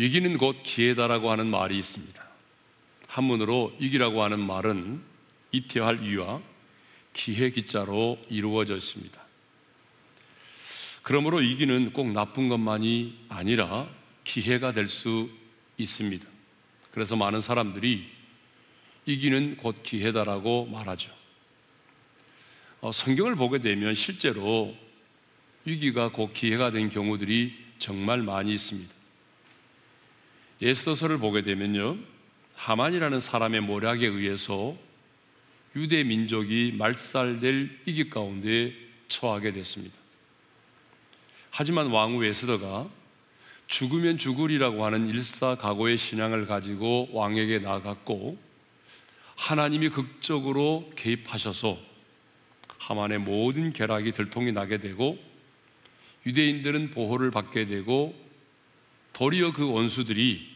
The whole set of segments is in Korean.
위기는 곧 기회다라고 하는 말이 있습니다. 한문으로 위기라고 하는 말은 이태할 위와 기회 기자로 이루어져 있습니다. 그러므로 위기는 꼭 나쁜 것만이 아니라 기회가 될 수 있습니다. 그래서 많은 사람들이 이기는 곧 기회다라고 말하죠. 어, 성경을 보게 되면 실제로 위기가 곧 기회가 된 경우들이 정말 많이 있습니다. 예서서를 보게 되면요. 하만이라는 사람의 모략에 의해서 유대 민족이 말살될 이기 가운데 처하게 됐습니다. 하지만 왕후 에스더가 죽으면 죽으리라고 하는 일사각오의 신앙을 가지고 왕에게 나아갔고 하나님이 극적으로 개입하셔서 하만의 모든 결락이 들통이 나게 되고 유대인들은 보호를 받게 되고 도리어 그 원수들이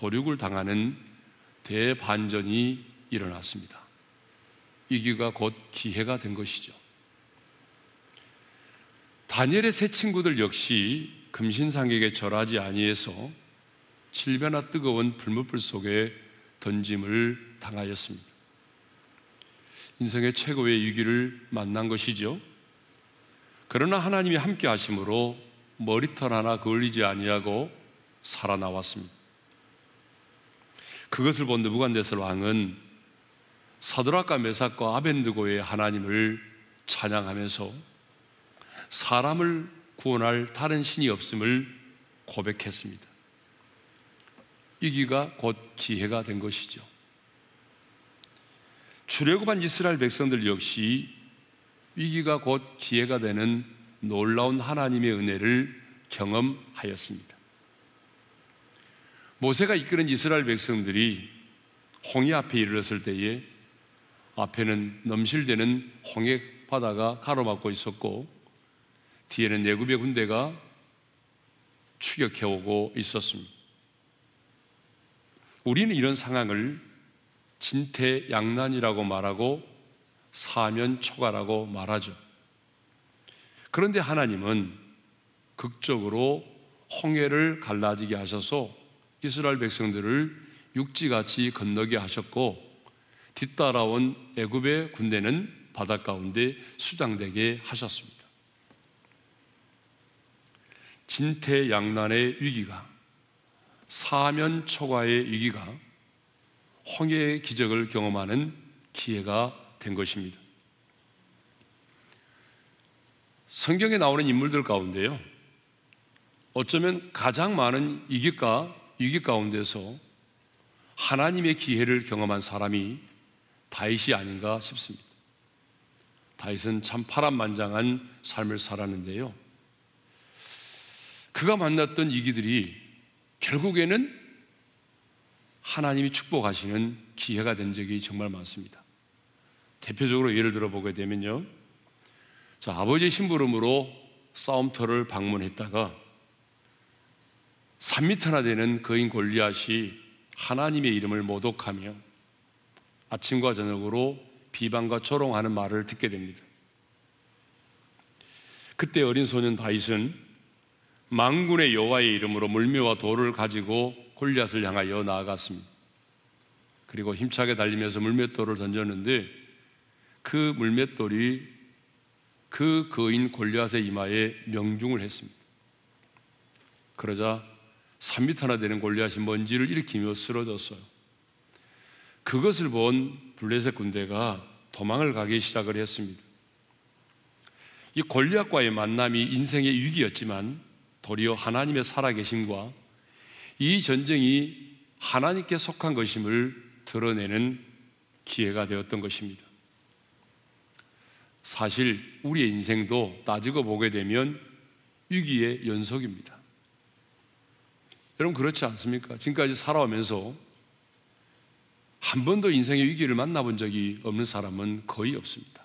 도륙을 당하는 대반전이 일어났습니다. 이기가 곧 기회가 된 것이죠. 다니엘의 세 친구들 역시 금신상에게 절하지 아니해서 칠배나 뜨거운 불무불 속에 던짐을 당하였습니다. 인생의 최고의 위기를 만난 것이죠. 그러나 하나님이 함께 하심으로 머리털 하나 걸리지 아니하고 살아나왔습니다. 그것을 본 느부갓네살 왕은 사드락과 메삭과 아벤드고의 하나님을 찬양하면서 사람을 구원할 다른 신이 없음을 고백했습니다. 이기가 곧 기회가 된 것이죠. 출애굽한 이스라엘 백성들 역시 위기가 곧 기회가 되는 놀라운 하나님의 은혜를 경험하였습니다. 모세가 이끄는 이스라엘 백성들이 홍해 앞에 이르렀을 때에 앞에는 넘실대는 홍해 바다가 가로막고 있었고 뒤에는 내굽의 군대가 추격해오고 있었습니다. 우리는 이런 상황을 진퇴양난이라고 말하고 사면초가라고 말하죠. 그런데 하나님은 극적으로 홍해를 갈라지게 하셔서 이스라엘 백성들을 육지같이 건너게 하셨고 뒤따라온 애굽의 군대는 바닷 가운데 수장되게 하셨습니다. 진퇴양난의 위기가 사면초가의 위기가 홍해의 기적을 경험하는 기회가 된 것입니다. 성경에 나오는 인물들 가운데요. 어쩌면 가장 많은 이기가 위기 가운데서 하나님의 기회를 경험한 사람이 다윗이 아닌가 싶습니다. 다윗은 참 파란만장한 삶을 살았는데요. 그가 만났던 이기들이 결국에는 하나님이 축복하시는 기회가 된 적이 정말 많습니다. 대표적으로 예를 들어 보게 되면요. 자, 아버지의 심부름으로 싸움터를 방문했다가 3미터나 되는 거인 골리앗이 하나님의 이름을 모독하며 아침과 저녁으로 비방과 조롱하는 말을 듣게 됩니다. 그때 어린 소년 다윗은 망군의 여호와의 이름으로 물미와 돌을 가지고 골리앗을 향하여 나아갔습니다. 그리고 힘차게 달리면서 물맷돌을 던졌는데 그 물맷돌이 그 거인 골리앗의 이마에 명중을 했습니다. 그러자 3미터나 되는 골리앗이 먼지를 일으키며 쓰러졌어요. 그것을 본 블레셋 군대가 도망을 가기 시작을 했습니다. 이 골리앗과의 만남이 인생의 위기였지만 도리어 하나님의 살아계심과 이 전쟁이 하나님께 속한 것임을 드러내는 기회가 되었던 것입니다. 사실 우리의 인생도 따지고 보게 되면 위기의 연속입니다. 여러분 그렇지 않습니까? 지금까지 살아오면서 한 번도 인생의 위기를 만나본 적이 없는 사람은 거의 없습니다.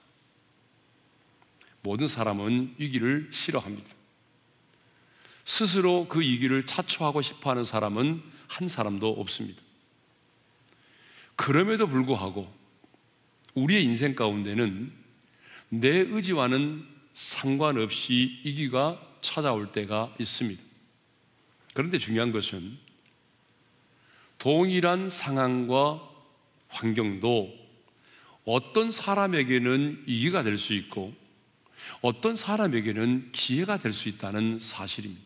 모든 사람은 위기를 싫어합니다. 스스로 그 위기를 자초하고 싶어 하는 사람은 한 사람도 없습니다. 그럼에도 불구하고 우리의 인생 가운데는 내 의지와는 상관없이 위기가 찾아올 때가 있습니다. 그런데 중요한 것은 동일한 상황과 환경도 어떤 사람에게는 이기가 될 수 있고 어떤 사람에게는 기회가 될 수 있다는 사실입니다.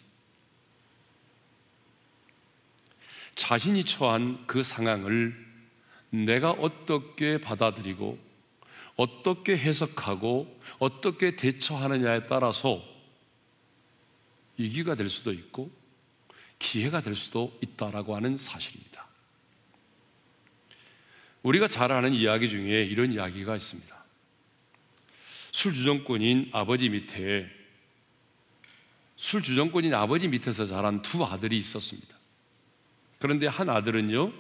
자신이 처한 그 상황을 내가 어떻게 받아들이고 어떻게 해석하고 어떻게 대처하느냐에 따라서 위기가 될 수도 있고 기회가 될 수도 있다라고 하는 사실입니다. 우리가 잘 아는 이야기 중에 이런 이야기가 있습니다. 술주정꾼인 아버지 밑에 술주정꾼인 아버지 밑에서 자란 두 아들이 있었습니다. 그런데 한 아들은요,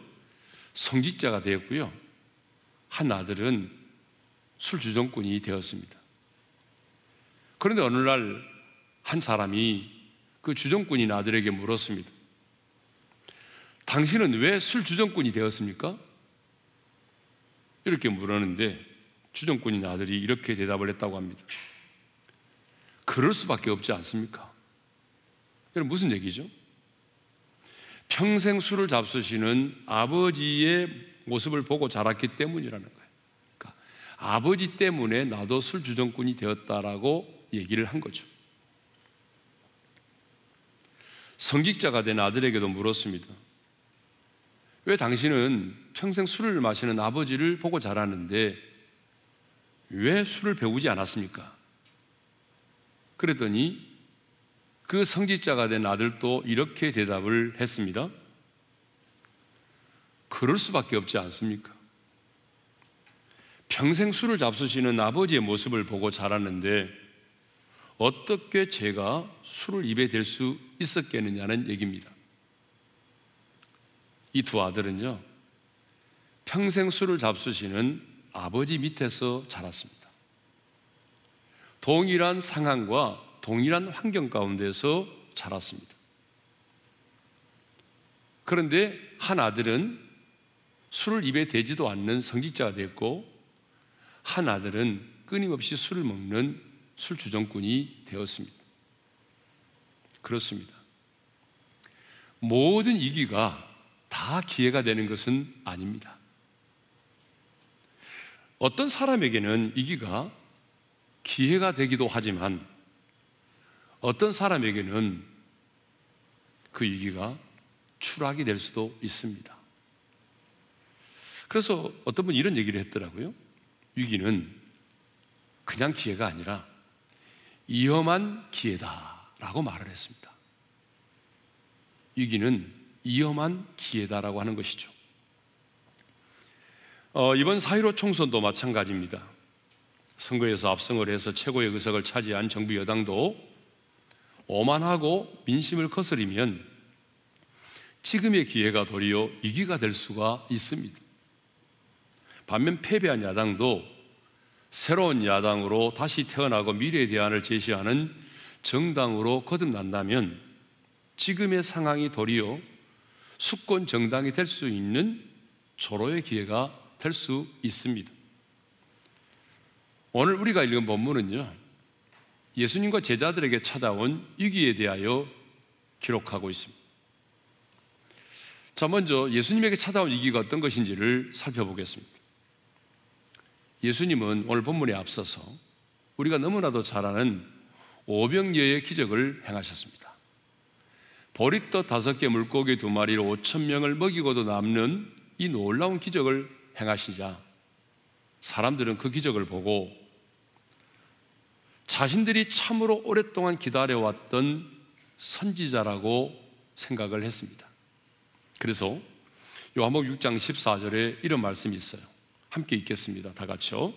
성직자가 되었고요. 한 아들은 술주정꾼이 되었습니다. 그런데 어느 날 한 사람이 그 주정꾼인 아들에게 물었습니다. 당신은 왜 술 주정꾼이 되었습니까? 이렇게 물었는데 주정꾼인 아들이 이렇게 대답을 했다고 합니다. 그럴 수밖에 없지 않습니까? 여러분 무슨 얘기죠? 평생 술을 잡수시는 아버지의 모습을 보고 자랐기 때문이라는 거예요. 그러니까 아버지 때문에 나도 술 주정꾼이 되었다라고 얘기를 한 거죠. 성직자가 된 아들에게도 물었습니다. 왜 당신은 평생 술을 마시는 아버지를 보고 자랐는데 왜 술을 배우지 않았습니까? 그랬더니 그 성직자가 된 아들도 이렇게 대답을 했습니다. 그럴 수밖에 없지 않습니까? 평생 술을 잡수시는 아버지의 모습을 보고 자랐는데 어떻게 제가 술을 입에 댈 수 있었겠느냐는 얘기입니다. 이 두 아들은요, 평생 술을 잡수시는 아버지 밑에서 자랐습니다. 동일한 상황과 동일한 환경 가운데서 자랐습니다. 그런데 한 아들은 술을 입에 대지도 않는 성직자가 됐고 한 아들은 끊임없이 술을 먹는 술 주정꾼이 되었습니다. 그렇습니다. 모든 이기가 다 기회가 되는 것은 아닙니다. 어떤 사람에게는 이기가 기회가 되기도 하지만 어떤 사람에게는 그 위기가 추락이 될 수도 있습니다. 그래서 어떤 분이 이런 얘기를 했더라고요. 위기는 그냥 기회가 아니라 위험한 기회다라고 말을 했습니다. 위기는 위험한 기회다라고 하는 것이죠. 어, 이번 4.15 총선도 마찬가지입니다. 선거에서 압승을 해서 최고의 의석을 차지한 정부 여당도 오만하고 민심을 거스리면 지금의 기회가 도리어 위기가 될 수가 있습니다. 반면 패배한 야당도 새로운 야당으로 다시 태어나고 미래 대안을 제시하는 정당으로 거듭난다면 지금의 상황이 도리어 수권 정당이 될 수 있는 조로의 기회가 될 수 있습니다. 오늘 우리가 읽은 본문은요, 예수님과 제자들에게 찾아온 위기에 대하여 기록하고 있습니다. 자, 먼저 예수님에게 찾아온 위기가 어떤 것인지를 살펴보겠습니다. 예수님은 오늘 본문에 앞서서 우리가 너무나도 잘 아는 오병여의 기적을 행하셨습니다. 보리떡 다섯 개 물고기 두 마리로 오천 명을 먹이고도 남는 이 놀라운 기적을 행하시자 사람들은 그 기적을 보고 자신들이 참으로 오랫동안 기다려왔던 선지자라고 생각을 했습니다. 그래서 요한복음 6장 14절에 이런 말씀이 있어요. 함께 읽겠습니다. 다 같이요.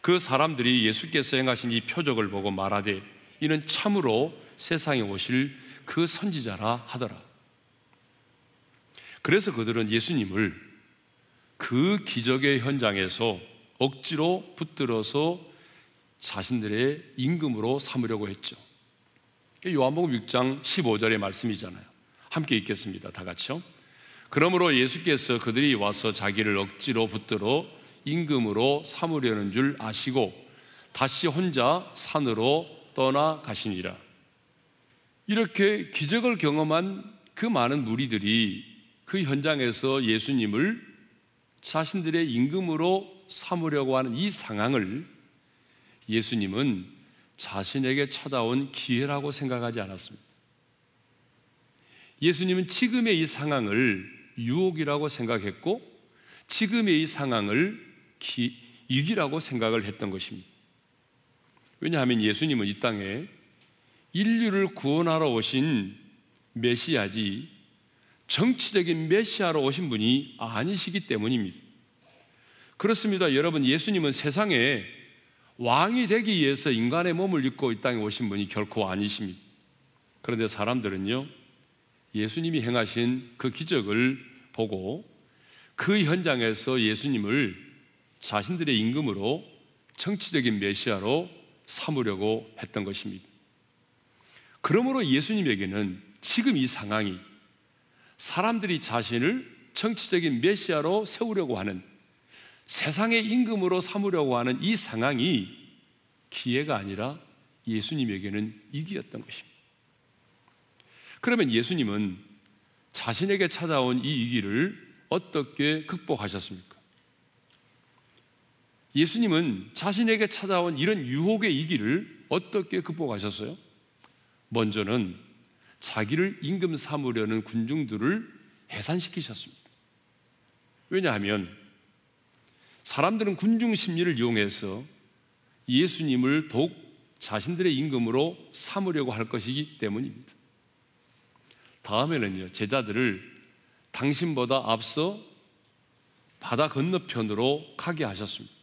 그 사람들이 예수께서 행하신 이 표적을 보고 말하되 이는 참으로 세상에 오실 그 선지자라 하더라. 그래서 그들은 예수님을 그 기적의 현장에서 억지로 붙들어서 자신들의 임금으로 삼으려고 했죠. 요한복음 6장 15절의 말씀이잖아요. 함께 읽겠습니다. 다 같이요. 그러므로 예수께서 그들이 와서 자기를 억지로 붙들어 임금으로 삼으려는 줄 아시고 다시 혼자 산으로 떠나 가시니라. 이렇게 기적을 경험한 그 많은 무리들이 그 현장에서 예수님을 자신들의 임금으로 삼으려고 하는 이 상황을 예수님은 자신에게 찾아온 기회라고 생각하지 않았습니다. 예수님은 지금의 이 상황을 유혹이라고 생각했고 지금의 이 상황을 기, 위기라고 생각을 했던 것입니다. 왜냐하면 예수님은 이 땅에 인류를 구원하러 오신 메시아지 정치적인 메시아로 오신 분이 아니시기 때문입니다. 그렇습니다. 여러분, 예수님은 세상에 왕이 되기 위해서 인간의 몸을 입고 이 땅에 오신 분이 결코 아니십니다. 그런데 사람들은요, 예수님이 행하신 그 기적을 보고 그 현장에서 예수님을 자신들의 임금으로 정치적인 메시아로 삼으려고 했던 것입니다. 그러므로 예수님에게는 지금 이 상황이 사람들이 자신을 정치적인 메시아로 세우려고 하는 세상의 임금으로 삼으려고 하는 이 상황이 기회가 아니라 예수님에게는 이기였던 것입니다. 그러면 예수님은 자신에게 찾아온 이 위기를 어떻게 극복하셨습니까? 예수님은 자신에게 찾아온 이런 유혹의 위기를 어떻게 극복하셨어요? 먼저는 자기를 임금 삼으려는 군중들을 해산시키셨습니다. 왜냐하면 사람들은 군중 심리를 이용해서 예수님을 더욱 자신들의 임금으로 삼으려고 할 것이기 때문입니다. 다음에는요, 제자들을 당신보다 앞서 바다 건너편으로 가게 하셨습니다.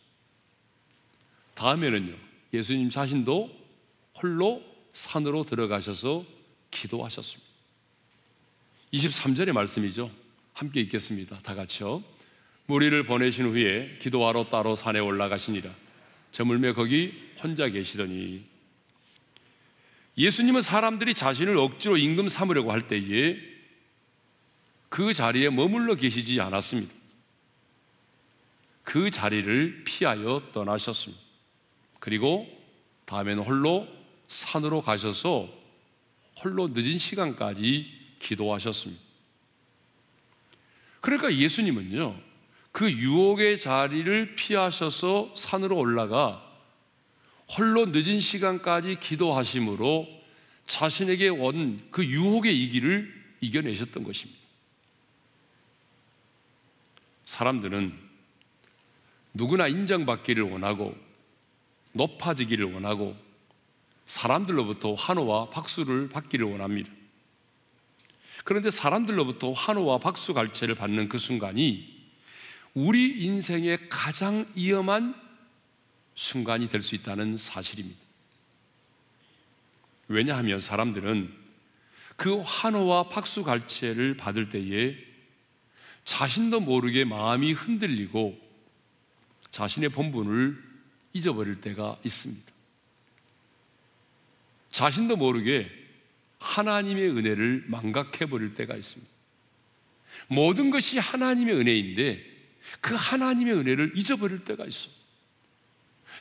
다음에는요, 예수님 자신도 홀로 산으로 들어가셔서 기도하셨습니다. 23절의 말씀이죠. 함께 읽겠습니다. 다 같이요. 무리를 보내신 후에 기도하러 따로 산에 올라가시니라. 저물매 거기 혼자 계시더니 예수님은 사람들이 자신을 억지로 임금 삼으려고 할 때에 그 자리에 머물러 계시지 않았습니다. 그 자리를 피하여 떠나셨습니다. 그리고 다음에는 홀로 산으로 가셔서 홀로 늦은 시간까지 기도하셨습니다. 그러니까 예수님은요, 그 유혹의 자리를 피하셔서 산으로 올라가 홀로 늦은 시간까지 기도하심으로 자신에게 온 그 유혹의 이기를 이겨내셨던 것입니다. 사람들은 누구나 인정받기를 원하고 높아지기를 원하고 사람들로부터 환호와 박수를 받기를 원합니다. 그런데 사람들로부터 환호와 박수 갈채를 받는 그 순간이 우리 인생의 가장 위험한 순간이 될 수 있다는 사실입니다. 왜냐하면 사람들은 그 환호와 박수 갈채를 받을 때에 자신도 모르게 마음이 흔들리고 자신의 본분을 잊어버릴 때가 있습니다. 자신도 모르게 하나님의 은혜를 망각해버릴 때가 있습니다. 모든 것이 하나님의 은혜인데 그 하나님의 은혜를 잊어버릴 때가 있어요.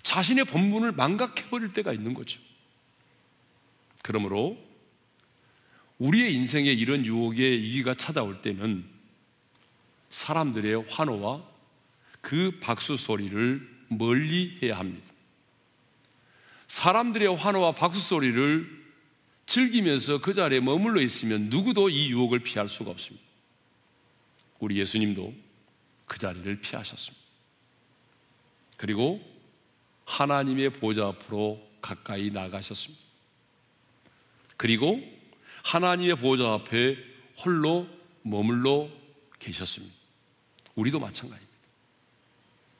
자신의 본분을 망각해버릴 때가 있는 거죠. 그러므로 우리의 인생에 이런 유혹의 이기가 찾아올 때는 사람들의 환호와 그 박수 소리를 멀리 해야 합니다. 사람들의 환호와 박수 소리를 즐기면서 그 자리에 머물러 있으면 누구도 이 유혹을 피할 수가 없습니다. 우리 예수님도 그 자리를 피하셨습니다. 그리고 하나님의 보좌 앞으로 가까이 나가셨습니다. 그리고 하나님의 보좌 앞에 홀로 머물러 계셨습니다. 우리도 마찬가지입니다.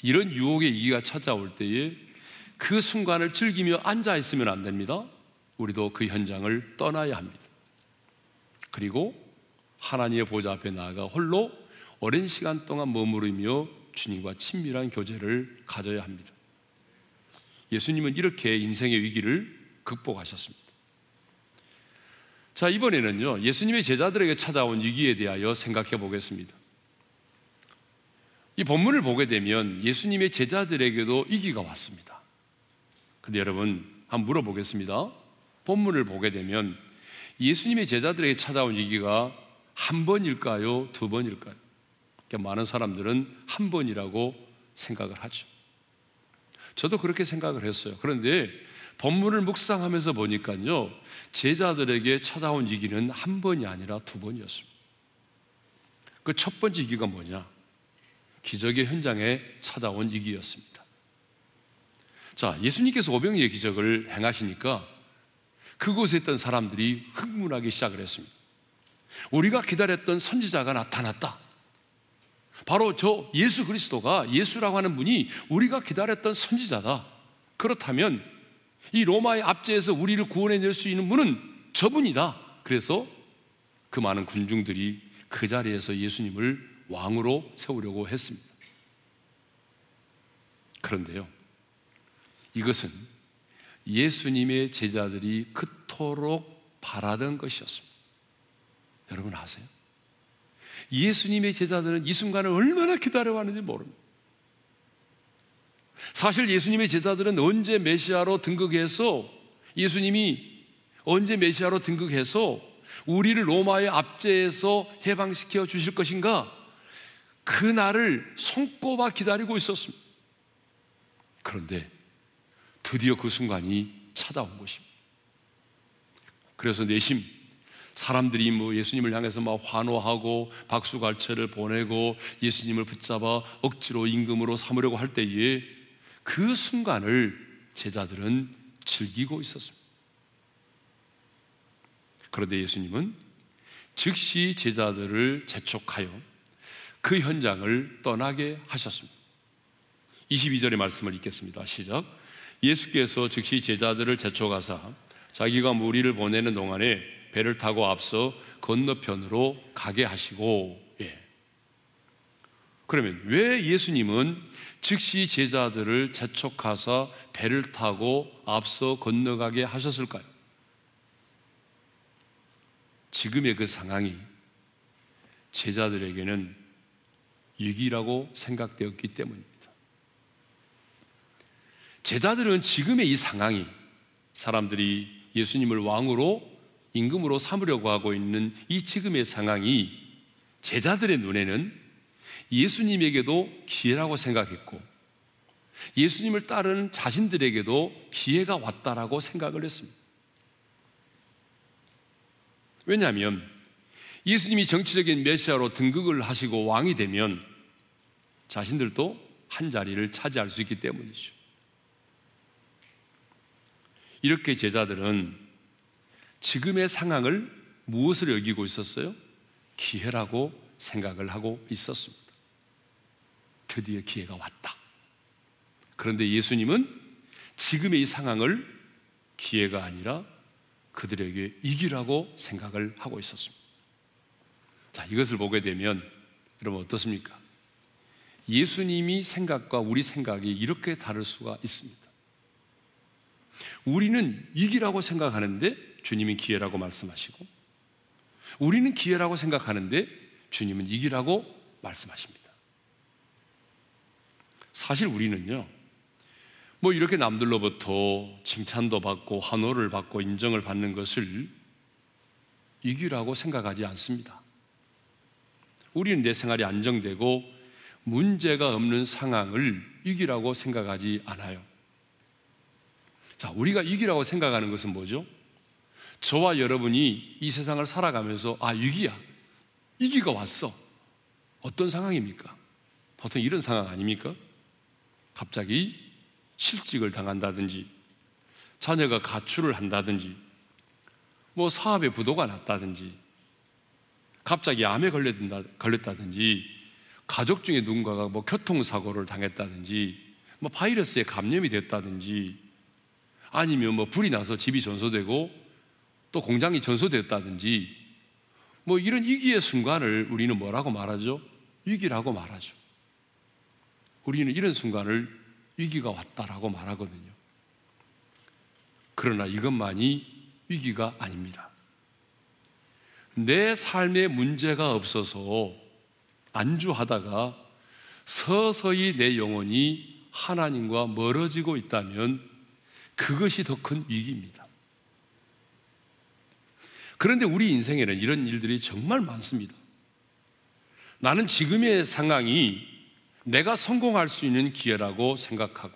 이런 유혹의 이기가 찾아올 때에 그 순간을 즐기며 앉아 있으면 안 됩니다. 우리도 그 현장을 떠나야 합니다. 그리고 하나님의 보좌 앞에 나아가 홀로 오랜 시간 동안 머무르며 주님과 친밀한 교제를 가져야 합니다. 예수님은 이렇게 인생의 위기를 극복하셨습니다. 자, 이번에는요, 예수님의 제자들에게 찾아온 위기에 대하여 생각해 보겠습니다. 이 본문을 보게 되면 예수님의 제자들에게도 위기가 왔습니다. 근데 여러분, 한번 물어보겠습니다. 본문을 보게 되면 예수님의 제자들에게 찾아온 위기가 한 번일까요? 두 번일까요? 그러니까 많은 사람들은 한 번이라고 생각을 하죠. 저도 그렇게 생각을 했어요. 그런데 본문을 묵상하면서 보니까요, 제자들에게 찾아온 위기는 한 번이 아니라 두 번이었습니다. 그 첫 번째 위기가 뭐냐? 기적의 현장에 찾아온 위기였습니다. 자, 예수님께서 오병이의 기적을 행하시니까 그곳에 있던 사람들이 흥분하기 시작을 했습니다. 우리가 기다렸던 선지자가 나타났다. 바로 저 예수 그리스도가 예수라고 하는 분이 우리가 기다렸던 선지자다. 그렇다면 이 로마의 압제에서 우리를 구원해낼 수 있는 분은 저분이다. 그래서 그 많은 군중들이 그 자리에서 예수님을 왕으로 세우려고 했습니다. 그런데요, 이것은 예수님의 제자들이 그토록 바라던 것이었습니다. 여러분 아세요? 예수님의 제자들은 이 순간을 얼마나 기다려왔는지 모릅니다. 사실 예수님의 제자들은 언제 메시아로 등극해서 예수님이 언제 메시아로 등극해서 우리를 로마의 압제에서 해방시켜 주실 것인가? 그 날을 손꼽아 기다리고 있었습니다. 그런데 드디어 그 순간이 찾아온 것입니다. 그래서 내심 사람들이 뭐 예수님을 향해서 막 환호하고 박수갈채를 보내고 예수님을 붙잡아 억지로 임금으로 삼으려고 할 때에 그 순간을 제자들은 즐기고 있었습니다. 그런데 예수님은 즉시 제자들을 재촉하여 그 현장을 떠나게 하셨습니다. 22절의 말씀을 읽겠습니다. 시작. 예수께서 즉시 제자들을 재촉하사 자기가 무리를 보내는 동안에 배를 타고 앞서 건너편으로 가게 하시고 예. 그러면 왜 예수님은 즉시 제자들을 재촉하사 배를 타고 앞서 건너가게 하셨을까요? 지금의 그 상황이 제자들에게는 위기라고 생각되었기 때문입니다. 제자들은 지금의 이 상황이 사람들이 예수님을 왕으로 임금으로 삼으려고 하고 있는 이 지금의 상황이 제자들의 눈에는 예수님에게도 기회라고 생각했고 예수님을 따르는 자신들에게도 기회가 왔다라고 생각을 했습니다. 왜냐하면 예수님이 정치적인 메시아로 등극을 하시고 왕이 되면 자신들도 한 자리를 차지할 수 있기 때문이죠. 이렇게 제자들은 지금의 상황을 무엇을 여기고 있었어요? 기회라고 생각을 하고 있었습니다. 드디어 기회가 왔다. 그런데 예수님은 지금의 이 상황을 기회가 아니라 그들에게 이기라고 생각을 하고 있었습니다. 자, 이것을 보게 되면 여러분 어떻습니까? 예수님이 생각과 우리 생각이 이렇게 다를 수가 있습니다. 우리는 이기라고 생각하는데 주님은 기회라고 말씀하시고 우리는 기회라고 생각하는데 주님은 이기라고 말씀하십니다. 사실 우리는요, 뭐 이렇게 남들로부터 칭찬도 받고 환호를 받고 인정을 받는 것을 이기라고 생각하지 않습니다. 우리는 내 생활이 안정되고 문제가 없는 상황을 이기라고 생각하지 않아요. 자, 우리가 이기라고 생각하는 것은 뭐죠? 저와 여러분이 이 세상을 살아가면서 아, 위기야. 위기가 왔어. 어떤 상황입니까? 보통 이런 상황 아닙니까? 갑자기 실직을 당한다든지 자녀가 가출을 한다든지 뭐 사업에 부도가 났다든지 갑자기 암에 걸렸다, 걸렸다든지 가족 중에 누군가가 뭐 교통사고를 당했다든지 뭐 바이러스에 감염이 됐다든지 아니면 뭐 불이 나서 집이 전소되고 또 공장이 전소됐다든지 뭐 이런 위기의 순간을 우리는 뭐라고 말하죠? 위기라고 말하죠. 우리는 이런 순간을 위기가 왔다라고 말하거든요. 그러나 이것만이 위기가 아닙니다. 내 삶에 문제가 없어서 안주하다가 서서히 내 영혼이 하나님과 멀어지고 있다면 그것이 더 큰 위기입니다. 그런데 우리 인생에는 이런 일들이 정말 많습니다. 나는 지금의 상황이 내가 성공할 수 있는 기회라고 생각하고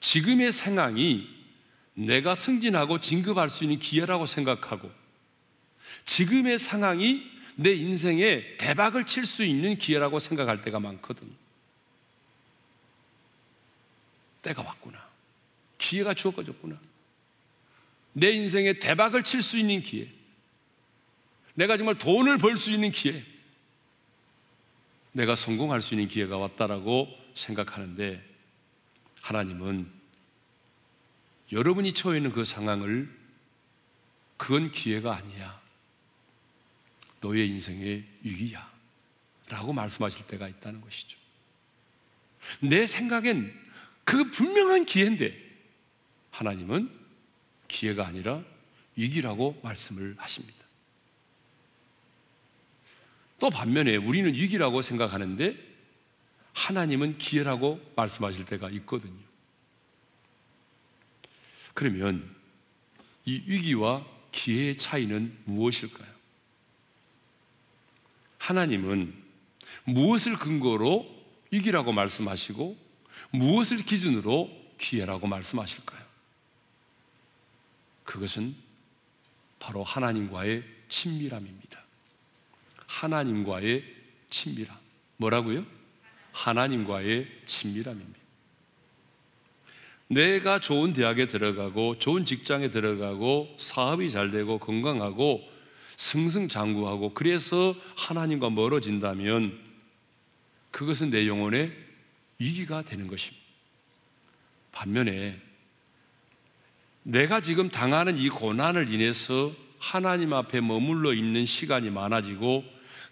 지금의 상황이 내가 승진하고 진급할 수 있는 기회라고 생각하고 지금의 상황이 내 인생에 대박을 칠 수 있는 기회라고 생각할 때가 많거든. 때가 왔구나. 기회가 주어졌구나. 내 인생에 대박을 칠 수 있는 기회. 내가 정말 돈을 벌 수 있는 기회. 내가 성공할 수 있는 기회가 왔다라고 생각하는데 하나님은 여러분이 처해 있는 그 상황을 그건 기회가 아니야. 너의 인생의 위기야. 라고 말씀하실 때가 있다는 것이죠. 내 생각엔 그 분명한 기회인데 하나님은 기회가 아니라 위기라고 말씀을 하십니다. 또 반면에 우리는 위기라고 생각하는데 하나님은 기회라고 말씀하실 때가 있거든요. 그러면 이 위기와 기회의 차이는 무엇일까요? 하나님은 무엇을 근거로 위기라고 말씀하시고 무엇을 기준으로 기회라고 말씀하실까요? 그것은 바로 하나님과의 친밀함입니다. 하나님과의 친밀함. 뭐라고요? 하나님과의 친밀함입니다. 내가 좋은 대학에 들어가고 좋은 직장에 들어가고 사업이 잘 되고 건강하고 승승장구하고 그래서 하나님과 멀어진다면 그것은 내 영혼의 위기가 되는 것입니다. 반면에 내가 지금 당하는 이 고난을 인해서 하나님 앞에 머물러 있는 시간이 많아지고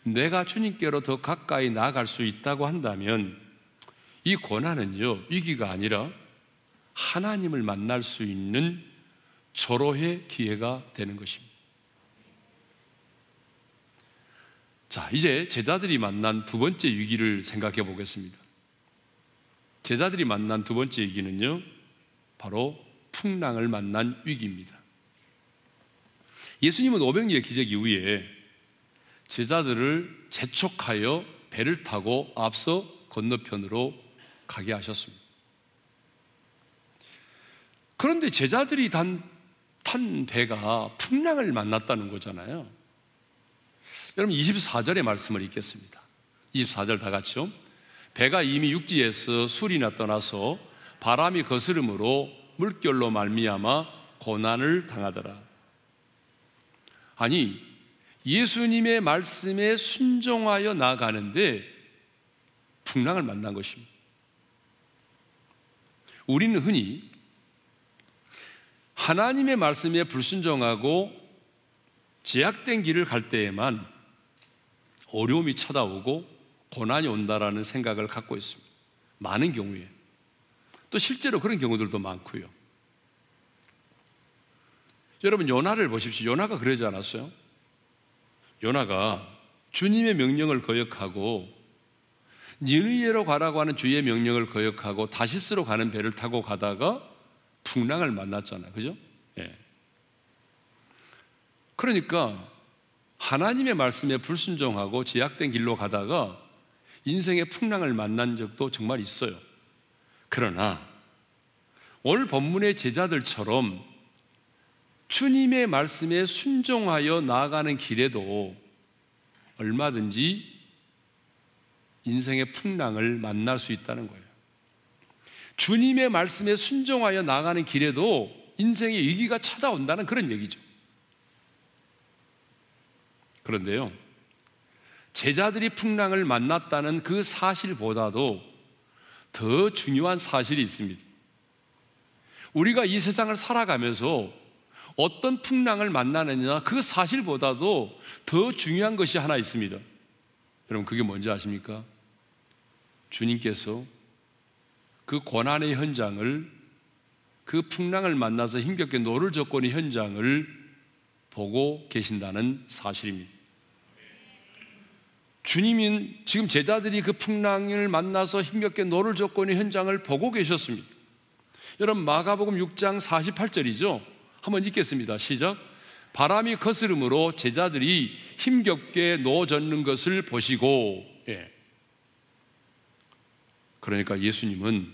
내가 주님께로 더 가까이 나아갈 수 있다고 한다면 이 고난은요, 위기가 아니라 하나님을 만날 수 있는 절호의 기회가 되는 것입니다. 자, 이제 제자들이 만난 두 번째 위기를 생각해 보겠습니다. 제자들이 만난 두 번째 위기는요, 바로 풍랑을 만난 위기입니다. 예수님은 500리의 기적 이후에 제자들을 재촉하여 배를 타고 앞서 건너편으로 가게 하셨습니다. 그런데 제자들이 단, 탄 배가 풍랑을 만났다는 거잖아요. 여러분 24절의 말씀을 읽겠습니다. 24절 다 같이요. 배가 이미 육지에서 술이나 떠나서 바람이 거스름으로 물결로 말미암아 고난을 당하더라. 아니 예수님의 말씀에 순종하여 나가는데 풍랑을 만난 것입니다. 우리는 흔히 하나님의 말씀에 불순종하고 제약된 길을 갈 때에만 어려움이 찾아오고 고난이 온다라는 생각을 갖고 있습니다. 많은 경우에. 또 실제로 그런 경우들도 많고요. 여러분 요나를 보십시오. 요나가 그러지 않았어요? 요나가 주님의 명령을 거역하고 니느웨로 가라고 하는 주의 명령을 거역하고 다시스로 가는 배를 타고 가다가 풍랑을 만났잖아요. 그죠? 예. 그러니까 하나님의 말씀에 불순종하고 제약된 길로 가다가 인생의 풍랑을 만난 적도 정말 있어요. 그러나 오늘 본문의 제자들처럼 주님의 말씀에 순종하여 나아가는 길에도 얼마든지 인생의 풍랑을 만날 수 있다는 거예요. 주님의 말씀에 순종하여 나가는 길에도 인생의 위기가 찾아온다는 그런 얘기죠. 그런데요, 제자들이 풍랑을 만났다는 그 사실보다도 더 중요한 사실이 있습니다. 우리가 이 세상을 살아가면서 어떤 풍랑을 만나느냐 그 사실보다도 더 중요한 것이 하나 있습니다. 여러분 그게 뭔지 아십니까? 주님께서 그 고난의 현장을 그 풍랑을 만나서 힘겹게 노를 젓고 있는 현장을 보고 계신다는 사실입니다. 주님은 지금 제자들이 그 풍랑을 만나서 힘겹게 노를 젓고 있는 현장을 보고 계셨습니다. 여러분 마가복음 6장 48절이죠. 한번 읽겠습니다. 시작. 바람이 거스르므로 제자들이 힘겹게 노 젓는 것을 보시고, 예. 그러니까 예수님은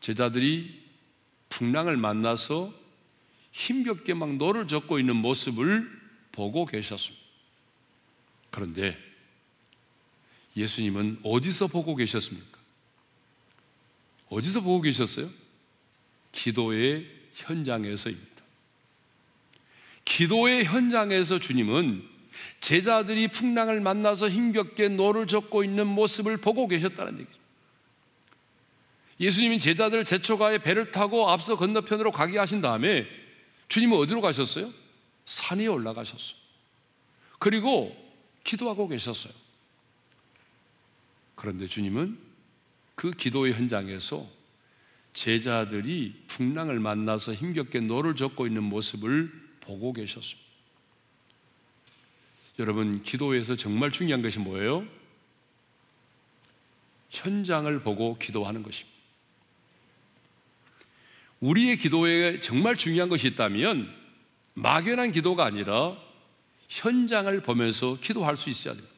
제자들이 풍랑을 만나서 힘겹게 막 노를 젓고 있는 모습을 보고 계셨습니다. 그런데 예수님은 어디서 보고 계셨습니까? 어디서 보고 계셨어요? 기도의 현장에서입니다. 기도의 현장에서 주님은 제자들이 풍랑을 만나서 힘겹게 노를 젓고 있는 모습을 보고 계셨다는 얘기죠. 예수님이 제자들 재촉하여 배를 타고 앞서 건너편으로 가게 하신 다음에 주님은 어디로 가셨어요? 산에 올라가셨어요. 그리고 기도하고 계셨어요. 그런데 주님은 그 기도의 현장에서 제자들이 풍랑을 만나서 힘겹게 노를 젓고 있는 모습을 보고 계셨습니다. 여러분, 기도에서 정말 중요한 것이 뭐예요? 현장을 보고 기도하는 것입니다. 우리의 기도에 정말 중요한 것이 있다면 막연한 기도가 아니라 현장을 보면서 기도할 수 있어야 됩니다.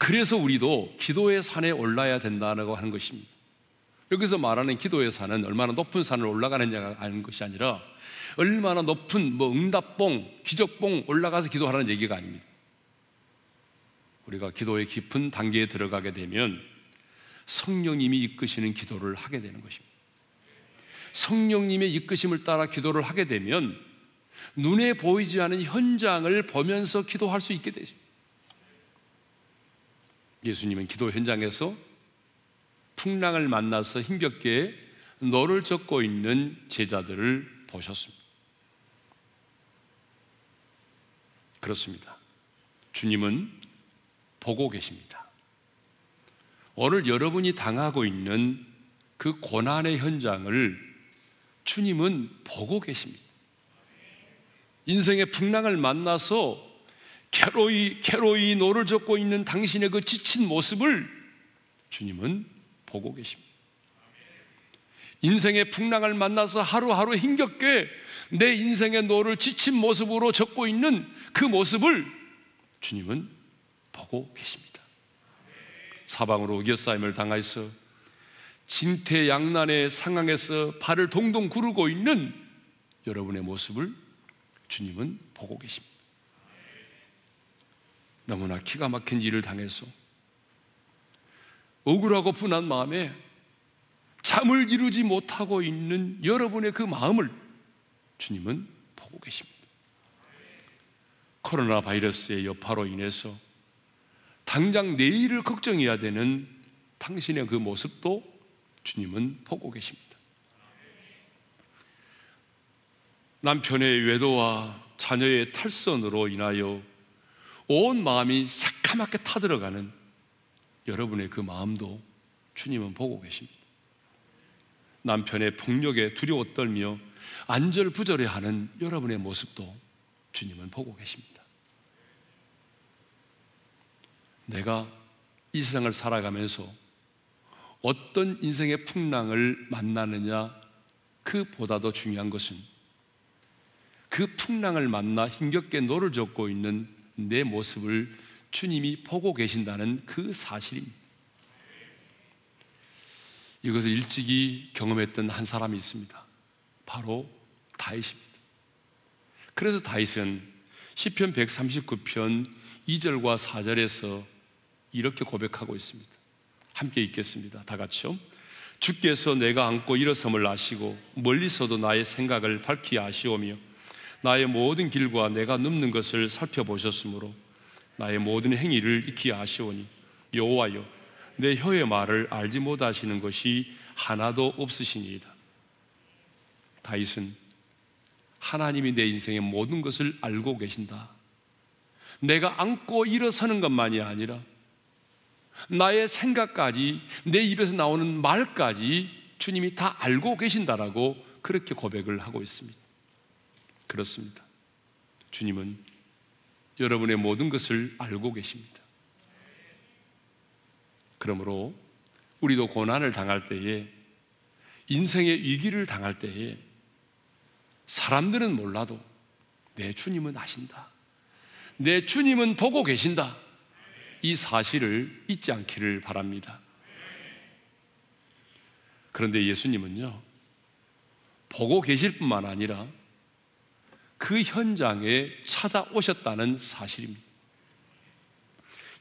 그래서 우리도 기도의 산에 올라야 된다고 하는 것입니다. 여기서 말하는 기도의 산은 얼마나 높은 산을 올라가느냐가 아는 것이 아니라 얼마나 높은 뭐 응답봉, 기적봉 올라가서 기도하라는 얘기가 아닙니다. 우리가 기도의 깊은 단계에 들어가게 되면 성령님이 이끄시는 기도를 하게 되는 것입니다. 성령님의 이끄심을 따라 기도를 하게 되면 눈에 보이지 않은 현장을 보면서 기도할 수 있게 되죠. 예수님은 기도 현장에서 풍랑을 만나서 힘겹게 너를 젓고 있는 제자들을 보셨습니다. 그렇습니다. 주님은 보고 계십니다. 오늘 여러분이 당하고 있는 그 고난의 현장을 주님은 보고 계십니다. 인생의 풍랑을 만나서 괴로이 괴로이 노를 젓고 있는 당신의 그 지친 모습을 주님은 보고 계십니다. 인생의 풍랑을 만나서 하루하루 힘겹게 내 인생의 노를 지친 모습으로 젓고 있는 그 모습을 주님은 보고 계십니다. 사방으로 우겨싸임을 당하여서 진퇴양난의 상황에서 발을 동동 구르고 있는 여러분의 모습을 주님은 보고 계십니다. 너무나 기가 막힌 일을 당해서 억울하고 분한 마음에 잠을 이루지 못하고 있는 여러분의 그 마음을 주님은 보고 계십니다. 코로나 바이러스의 여파로 인해서 당장 내일을 걱정해야 되는 당신의 그 모습도 주님은 보고 계십니다. 남편의 외도와 자녀의 탈선으로 인하여 온 마음이 새카맣게 타들어가는 여러분의 그 마음도 주님은 보고 계십니다. 남편의 폭력에 두려워 떨며 안절부절해하는 여러분의 모습도 주님은 보고 계십니다. 내가 이 세상을 살아가면서 어떤 인생의 풍랑을 만나느냐 그보다도 중요한 것은 그 풍랑을 만나 힘겹게 노를 젓고 있는 내 모습을 주님이 보고 계신다는 그 사실입니다. 이것을 일찍이 경험했던 한 사람이 있습니다. 바로 다윗입니다. 그래서 다윗은 시편 139편 2절과 4절에서 이렇게 고백하고 있습니다. 함께 읽겠습니다. 다 같이요. 주께서 내가 안고 일어섬을 아시고 멀리서도 나의 생각을 밝히 아시오며 나의 모든 길과 내가 눕는 것을 살펴보셨으므로 나의 모든 행위를 익히 아시오니 여호와여 내 혀의 말을 알지 못하시는 것이 하나도 없으시니이다. 다윗은 하나님이 내 인생의 모든 것을 알고 계신다. 내가 안고 일어서는 것만이 아니라 나의 생각까지 내 입에서 나오는 말까지 주님이 다 알고 계신다라고 그렇게 고백을 하고 있습니다. 그렇습니다. 주님은 여러분의 모든 것을 알고 계십니다. 그러므로 우리도 고난을 당할 때에 인생의 위기를 당할 때에 사람들은 몰라도 내 주님은 아신다. 내 주님은 보고 계신다. 이 사실을 잊지 않기를 바랍니다. 그런데 예수님은요, 보고 계실 뿐만 아니라 그 현장에 찾아오셨다는 사실입니다.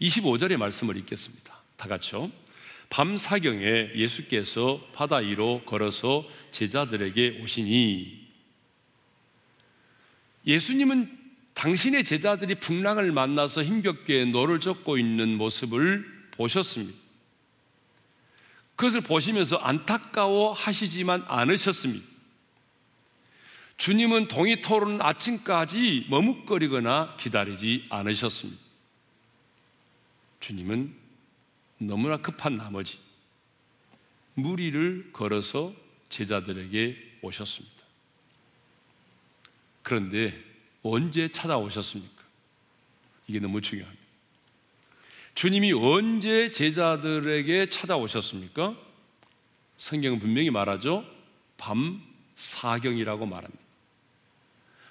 25절의 말씀을 읽겠습니다. 다 같이요. 밤 사경에 예수께서 바다 위로 걸어서 제자들에게 오시니 예수님은 당신의 제자들이 풍랑을 만나서 힘겹게 노를 젓고 있는 모습을 보셨습니다. 그것을 보시면서 안타까워 하시지만 않으셨습니다. 주님은 동이 토른 아침까지 머뭇거리거나 기다리지 않으셨습니다. 주님은 너무나 급한 나머지 무리를 걸어서 제자들에게 오셨습니다. 그런데 언제 찾아오셨습니까? 이게 너무 중요합니다. 주님이 언제 제자들에게 찾아오셨습니까? 성경은 분명히 말하죠. 밤 사경이라고 말합니다.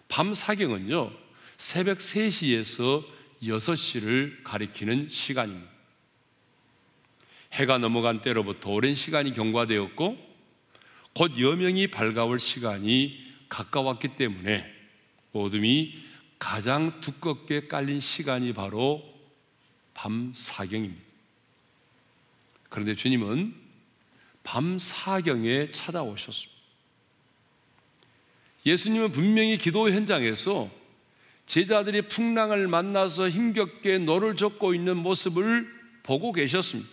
밤 사경은요, 새벽 3시에서 6시를 가리키는 시간입니다. 해가 넘어간 때로부터 오랜 시간이 경과되었고, 곧 여명이 밝아올 시간이 가까웠기 때문에 어둠이 가장 두껍게 깔린 시간이 바로 밤 사경입니다. 그런데 주님은 밤 사경에 찾아오셨습니다. 예수님은 분명히 기도 현장에서 제자들이 풍랑을 만나서 힘겹게 노를 젓고 있는 모습을 보고 계셨습니다.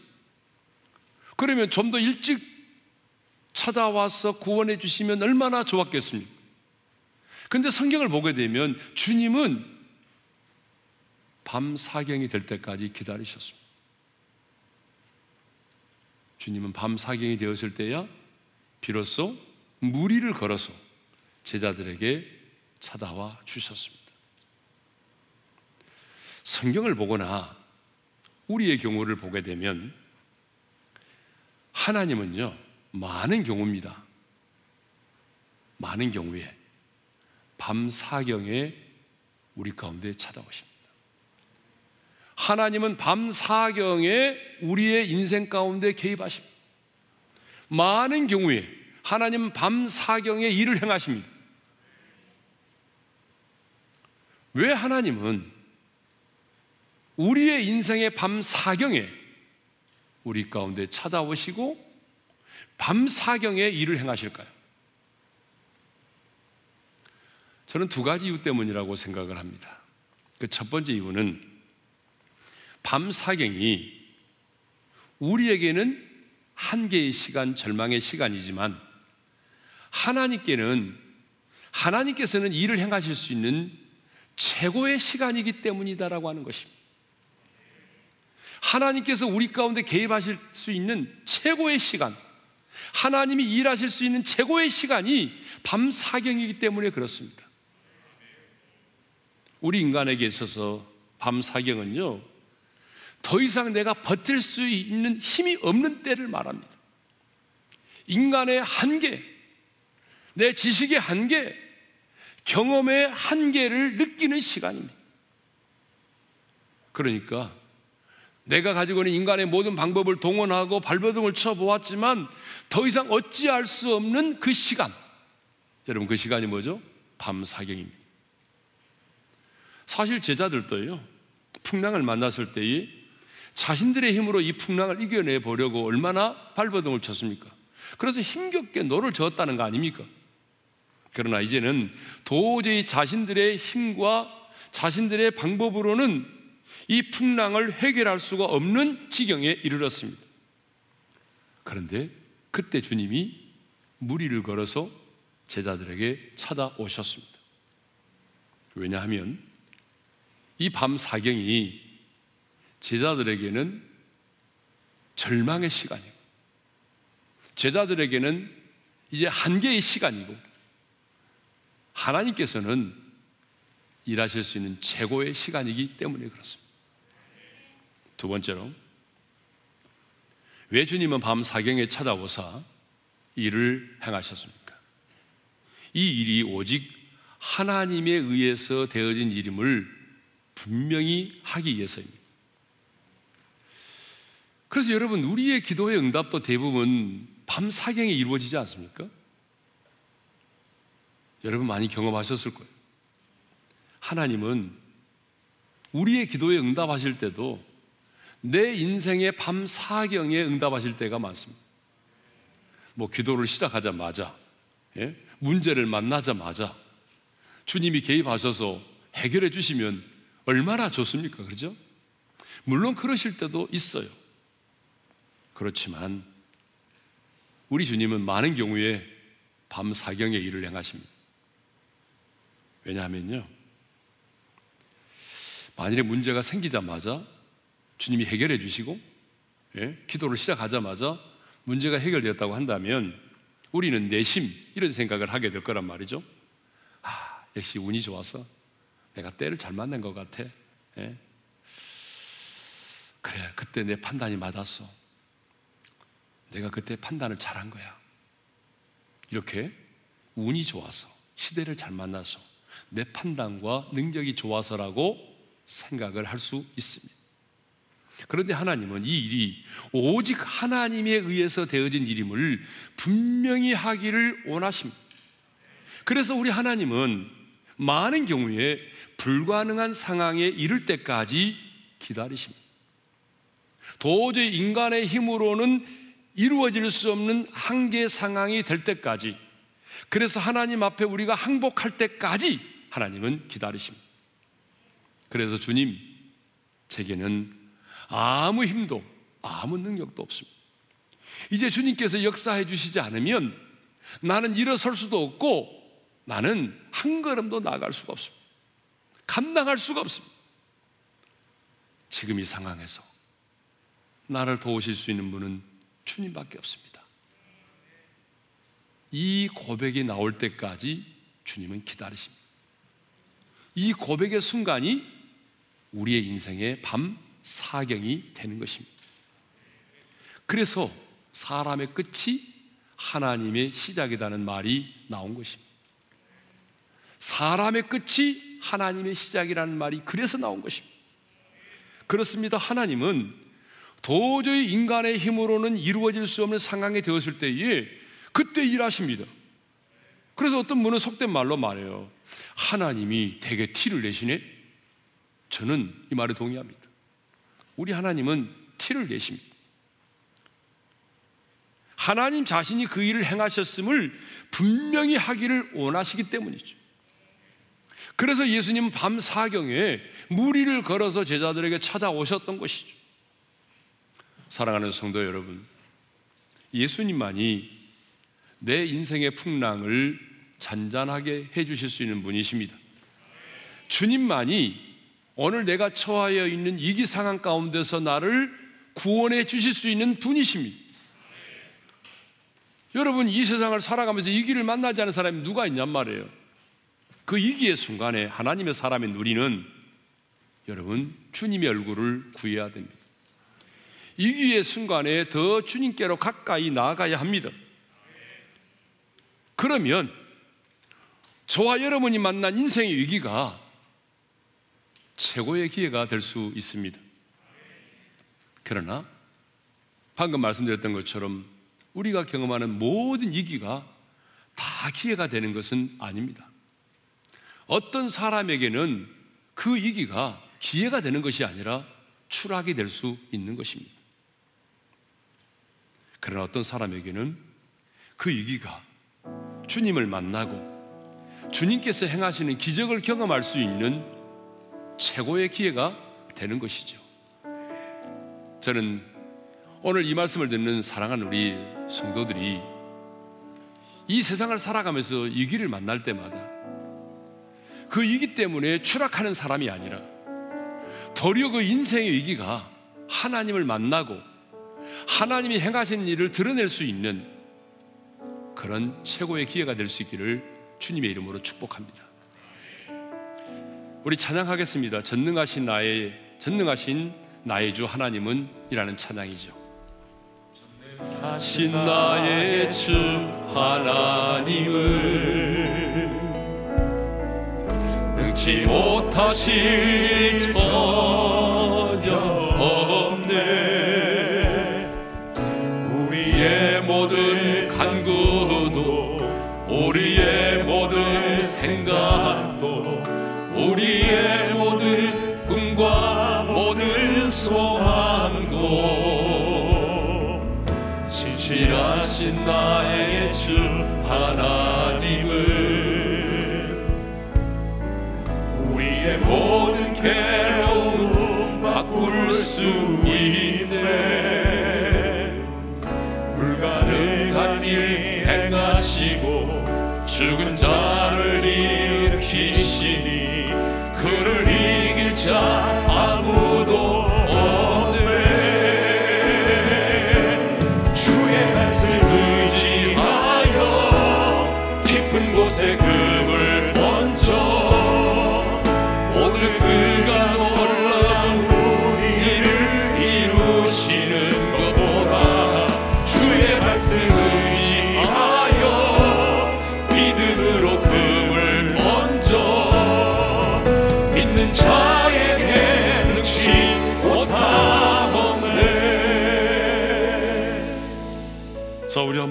그러면 좀 더 일찍 찾아와서 구원해 주시면 얼마나 좋았겠습니까? 근데 성경을 보게 되면 주님은 밤 사경이 될 때까지 기다리셨습니다. 주님은 밤 사경이 되었을 때야 비로소 무리를 걸어서 제자들에게 찾아와 주셨습니다. 성경을 보거나 우리의 경우를 보게 되면 하나님은요, 많은 경우입니다. 많은 경우에 밤 사경에 우리 가운데 찾아오십니다. 하나님은 밤 사경에 우리의 인생 가운데 개입하십니다. 많은 경우에 하나님은 밤 사경에 일을 행하십니다. 왜 하나님은 우리의 인생의 밤 사경에 우리 가운데 찾아오시고 밤 사경에 일을 행하실까요? 저는 두 가지 이유 때문이라고 생각을 합니다. 그 첫 번째 이유는 밤 사경이 우리에게는 한계의 시간, 절망의 시간이지만 하나님께는 하나님께서는 일을 행하실 수 있는 최고의 시간이기 때문이다라고 하는 것입니다. 하나님께서 우리 가운데 개입하실 수 있는 최고의 시간, 하나님이 일하실 수 있는 최고의 시간이 밤 사경이기 때문에 그렇습니다. 우리 인간에게 있어서 밤 사경은요, 더 이상 내가 버틸 수 있는 힘이 없는 때를 말합니다. 인간의 한계, 내 지식의 한계, 경험의 한계를 느끼는 시간입니다. 그러니까 내가 가지고 있는 인간의 모든 방법을 동원하고 발버둥을 쳐보았지만 더 이상 어찌할 수 없는 그 시간. 여러분 그 시간이 뭐죠? 밤 사경입니다. 사실 제자들도요, 풍랑을 만났을 때에 자신들의 힘으로 이 풍랑을 이겨내 보려고 얼마나 발버둥을 쳤습니까? 그래서 힘겹게 노를 저었다는 거 아닙니까? 그러나 이제는 도저히 자신들의 힘과 자신들의 방법으로는 이 풍랑을 해결할 수가 없는 지경에 이르렀습니다. 그런데 그때 주님이 무리를 걸어서 제자들에게 찾아오셨습니다. 왜냐하면 이 밤 사경이 제자들에게는 절망의 시간이고, 제자들에게는 이제 한계의 시간이고, 하나님께서는 일하실 수 있는 최고의 시간이기 때문에 그렇습니다. 두 번째로, 왜 주님은 밤 사경에 찾아오사 일을 행하셨습니까? 이 일이 오직 하나님에 의해서 되어진 일임을 분명히 하기 위해서입니다. 그래서 여러분, 우리의 기도의 응답도 대부분 밤 사경에 이루어지지 않습니까? 여러분 많이 경험하셨을 거예요. 하나님은 우리의 기도에 응답하실 때도 내 인생의 밤 사경에 응답하실 때가 많습니다. 뭐 기도를 시작하자마자, 예? 문제를 만나자마자 주님이 개입하셔서 해결해 주시면 얼마나 좋습니까? 그렇죠? 물론 그러실 때도 있어요. 그렇지만 우리 주님은 많은 경우에 밤 사경에 일을 행하십니다. 왜냐하면요. 만일에 문제가 생기자마자 주님이 해결해 주시고 예? 기도를 시작하자마자 문제가 해결되었다고 한다면 우리는 내심 이런 생각을 하게 될 거란 말이죠. 아, 역시 운이 좋아서 내가 때를 잘 만난 것 같아. 예? 그래, 그때 내 판단이 맞았어. 내가 그때 판단을 잘한 거야. 이렇게 운이 좋아서, 시대를 잘 만나서, 내 판단과 능력이 좋아서라고 생각을 할 수 있습니다. 그런데 하나님은 이 일이 오직 하나님에 의해서 되어진 일임을 분명히 하기를 원하십니다. 그래서 우리 하나님은 많은 경우에 불가능한 상황에 이를 때까지 기다리십니다. 도저히 인간의 힘으로는 이루어질 수 없는 한계 상황이 될 때까지 그래서 하나님 앞에 우리가 항복할 때까지 하나님은 기다리십니다. 그래서 주님, 제게는 아무 힘도, 아무 능력도 없습니다. 이제 주님께서 역사해 주시지 않으면 나는 일어설 수도 없고 나는 한 걸음도 나갈 수가 없습니다. 감당할 수가 없습니다. 지금 이 상황에서 나를 도우실 수 있는 분은 주님밖에 없습니다. 이 고백이 나올 때까지 주님은 기다리십니다. 이 고백의 순간이 우리의 인생의 밤 사경이 되는 것입니다. 그래서 사람의 끝이 하나님의 시작이라는 말이 나온 것입니다. 사람의 끝이 하나님의 시작이라는 말이 그래서 나온 것입니다. 그렇습니다. 하나님은 도저히 인간의 힘으로는 이루어질 수 없는 상황이 되었을 때에 그때 일하십니다. 그래서 어떤 분은 속된 말로 말해요. 하나님이 되게 티를 내시네? 저는 이 말에 동의합니다. 우리 하나님은 티를 내십니다. 하나님 자신이 그 일을 행하셨음을 분명히 하기를 원하시기 때문이죠. 그래서 예수님은 밤 사경에 무리를 걸어서 제자들에게 찾아오셨던 것이죠. 사랑하는 성도 여러분, 예수님만이 내 인생의 풍랑을 잔잔하게 해주실 수 있는 분이십니다. 주님만이 오늘 내가 처하여 있는 위기 상황 가운데서 나를 구원해 주실 수 있는 분이십니다. 여러분 이 세상을 살아가면서 위기를 만나지 않은 사람이 누가 있냔 말이에요. 그 위기의 순간에 하나님의 사람의 누리는 여러분 주님의 얼굴을 구해야 됩니다. 위기의 순간에 더 주님께로 가까이 나아가야 합니다. 그러면 저와 여러분이 만난 인생의 위기가 최고의 기회가 될 수 있습니다. 그러나 방금 말씀드렸던 것처럼 우리가 경험하는 모든 위기가 다 기회가 되는 것은 아닙니다. 어떤 사람에게는 그 위기가 기회가 되는 것이 아니라 추락이 될 수 있는 것입니다. 그러나 어떤 사람에게는 그 위기가 주님을 만나고 주님께서 행하시는 기적을 경험할 수 있는 최고의 기회가 되는 것이죠. 저는 오늘 이 말씀을 듣는 사랑하는 우리 성도들이 이 세상을 살아가면서 위기를 만날 때마다 그 위기 때문에 추락하는 사람이 아니라 도리어 그 인생의 위기가 하나님을 만나고 하나님이 행하신 일을 드러낼 수 있는 그런 최고의 기회가 될 수 있기를 주님의 이름으로 축복합니다. 우리 찬양하겠습니다. 전능하신 나의 전능하신 나의 주 하나님은이라는 찬양이죠. 하신 나의 주 하나님을 능치 못하실 저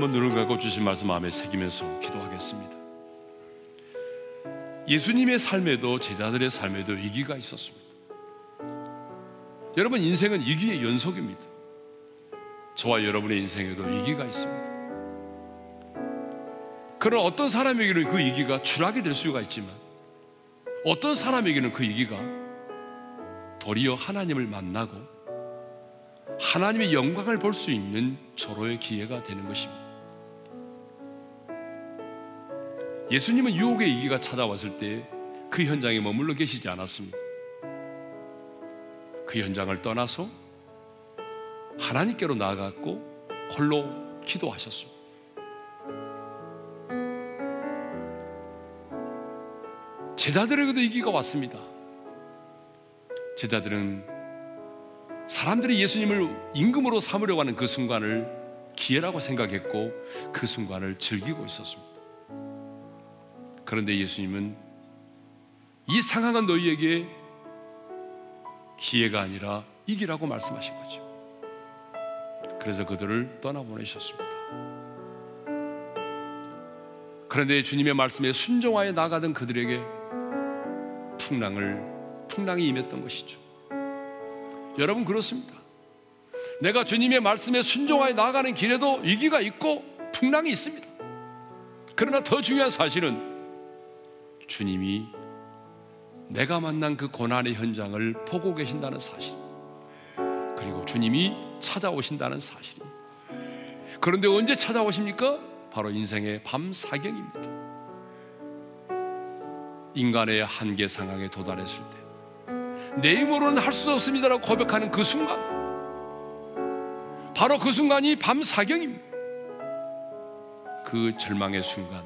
한번 눈을 감고 주신 말씀 마음에 새기면서 기도하겠습니다 예수님의 삶에도 제자들의 삶에도 위기가 있었습니다. 여러분 인생은 위기의 연속입니다. 저와 여러분의 인생에도 위기가 있습니다. 그런 어떤 사람에게는 그 위기가 추락이 될 수가 있지만 어떤 사람에게는 그 위기가 도리어 하나님을 만나고 하나님의 영광을 볼 수 있는 절호의 기회가 되는 것입니다. 예수님은 유혹의 위기가 찾아왔을 때 그 현장에 머물러 계시지 않았습니다. 그 현장을 떠나서 하나님께로 나아갔고 홀로 기도하셨습니다. 제자들에게도 위기가 왔습니다. 제자들은 사람들이 예수님을 임금으로 삼으려고 하는 그 순간을 기회라고 생각했고 그 순간을 즐기고 있었습니다. 그런데 예수님은 이 상황은 너희에게 기회가 아니라 이기라고 말씀하신 거죠. 그래서 그들을 떠나보내셨습니다. 그런데 주님의 말씀에 순종하여 나가던 그들에게 풍랑을 풍랑이 임했던 것이죠. 여러분 그렇습니다. 내가 주님의 말씀에 순종하여 나가는 길에도 위기가 있고 풍랑이 있습니다. 그러나 더 중요한 사실은 주님이 내가 만난 그 고난의 현장을 보고 계신다는 사실. 그리고 주님이 찾아오신다는 사실입니다. 그런데 언제 찾아오십니까? 바로 인생의 밤 사경입니다. 인간의 한계 상황에 도달했을 때 내 힘으로는 할 수 없습니다라고 고백하는 그 순간 바로 그 순간이 밤 사경입니다. 그 절망의 순간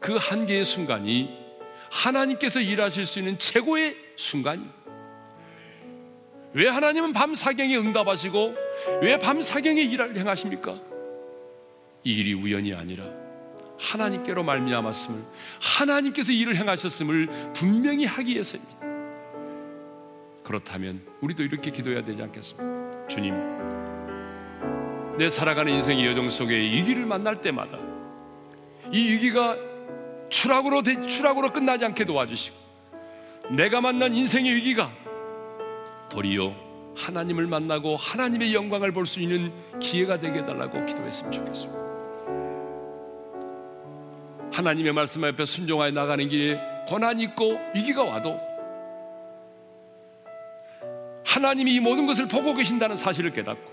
그 한계의 순간이 하나님께서 일하실 수 있는 최고의 순간입니다. 왜 하나님은 밤 사경에 응답하시고 왜 밤 사경에 일을 행하십니까? 이 일이 우연이 아니라 하나님께로 말미암았음을 하나님께서 일을 행하셨음을 분명히 하기 위해서입니다. 그렇다면 우리도 이렇게 기도해야 되지 않겠습니까? 주님, 내 살아가는 인생의 여정 속에 위기를 만날 때마다 이 위기가 추락으로 추락으로 끝나지 않게 도와주시고 내가 만난 인생의 위기가 도리어 하나님을 만나고 하나님의 영광을 볼 수 있는 기회가 되게 해달라고 기도했으면 좋겠습니다. 하나님의 말씀 앞에 순종하여 나가는 길에 고난이 있고 위기가 와도 하나님이 이 모든 것을 보고 계신다는 사실을 깨닫고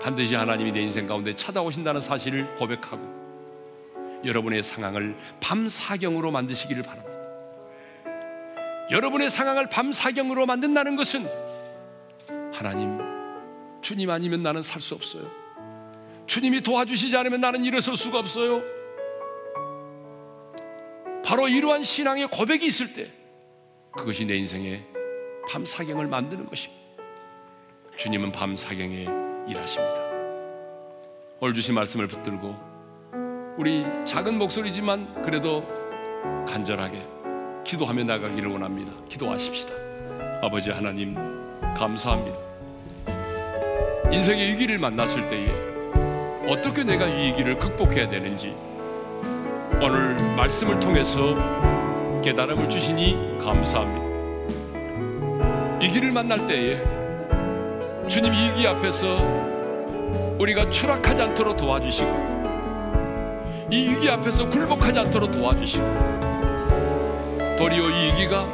반드시 하나님이 내 인생 가운데 찾아오신다는 사실을 고백하고 여러분의 상황을 밤 사경으로 만드시기를 바랍니다. 여러분의 상황을 밤 사경으로 만든다는 것은 하나님, 주님 아니면 나는 살 수 없어요. 주님이 도와주시지 않으면 나는 일어설 수가 없어요. 바로 이러한 신앙의 고백이 있을 때 그것이 내 인생의 밤 사경을 만드는 것입니다. 주님은 밤 사경에 일하십니다. 오늘 주신 말씀을 붙들고 우리 작은 목소리지만 그래도 간절하게 기도하며 나가기를 원합니다. 기도하십시다. 아버지 하나님 감사합니다. 인생의 위기를 만났을 때에 어떻게 내가 이 위기를 극복해야 되는지 오늘 말씀을 통해서 깨달음을 주시니 감사합니다. 위기를 만날 때에 주님 이 위기 앞에서 우리가 추락하지 않도록 도와주시고 이 위기 앞에서 굴복하지 않도록 도와주시고 도리어 이 위기가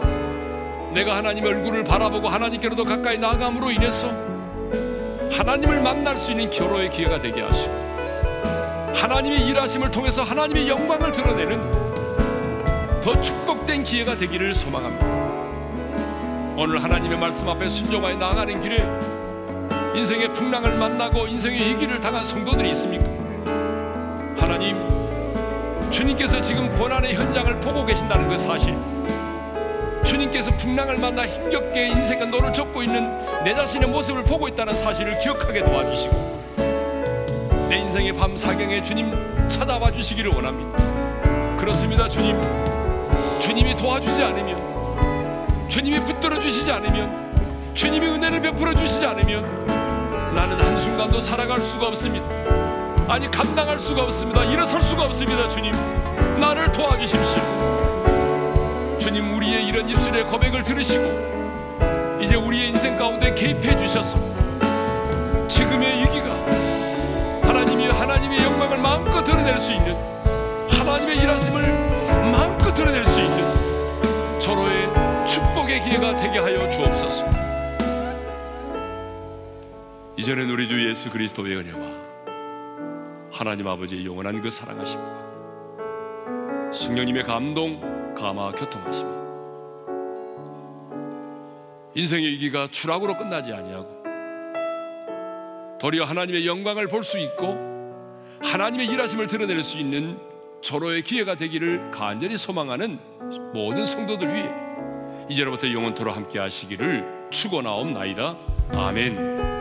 내가 하나님 얼굴을 바라보고 하나님께로 더 가까이 나아감으로 인해서 하나님을 만날 수 있는 결호의 기회가 되게 하시고 하나님의 일하심을 통해서 하나님의 영광을 드러내는 더 축복된 기회가 되기를 소망합니다. 오늘 하나님의 말씀 앞에 순종하여 나아가는 길에 인생의 풍랑을 만나고 인생의 위기를 당한 성도들이 있습니까? 하나님, 주님께서 지금 고난의 현장을 보고 계신다는 그 사실, 주님께서 풍랑을 만나 힘겹게 인생의 노를 젓고 있는 내 자신의 모습을 보고 있다는 사실을 기억하게 도와주시고 내 인생의 밤 사경에 주님 찾아와 주시기를 원합니다. 그렇습니다, 주님. 주님이 도와주지 않으면, 주님이 붙들어 주시지 않으면, 주님이 은혜를 베풀어 주시지 않으면 나는 한순간도 살아갈 수가 없습니다. 아니, 감당할 수가 없습니다. 일어설 수가 없습니다, 주님. 나를 도와주십시오. 주님 우리의 이런 입술의 고백을 들으시고 이제 우리의 인생 가운데 개입해 주셔서 지금의 위기가 하나님이 하나님의 영광을 마음껏 드러낼 수 있는 하나님의 일하심을 마음껏 드러낼 수 있는 서로의 축복의 기회가 되게 하여 주옵소서. 이전엔 우리 주 예수 그리스도의 은혜와 하나님 아버지의 영원한 그 사랑하심과 성령님의 감동 감화 교통하시며 인생의 위기가 추락으로 끝나지 아니하고 도리어 하나님의 영광을 볼 수 있고 하나님의 일하심을 드러낼 수 있는 절호의 기회가 되기를 간절히 소망하는 모든 성도들 위해 이제로부터 영원토로 함께 하시기를 축원하옵나이다. 아멘.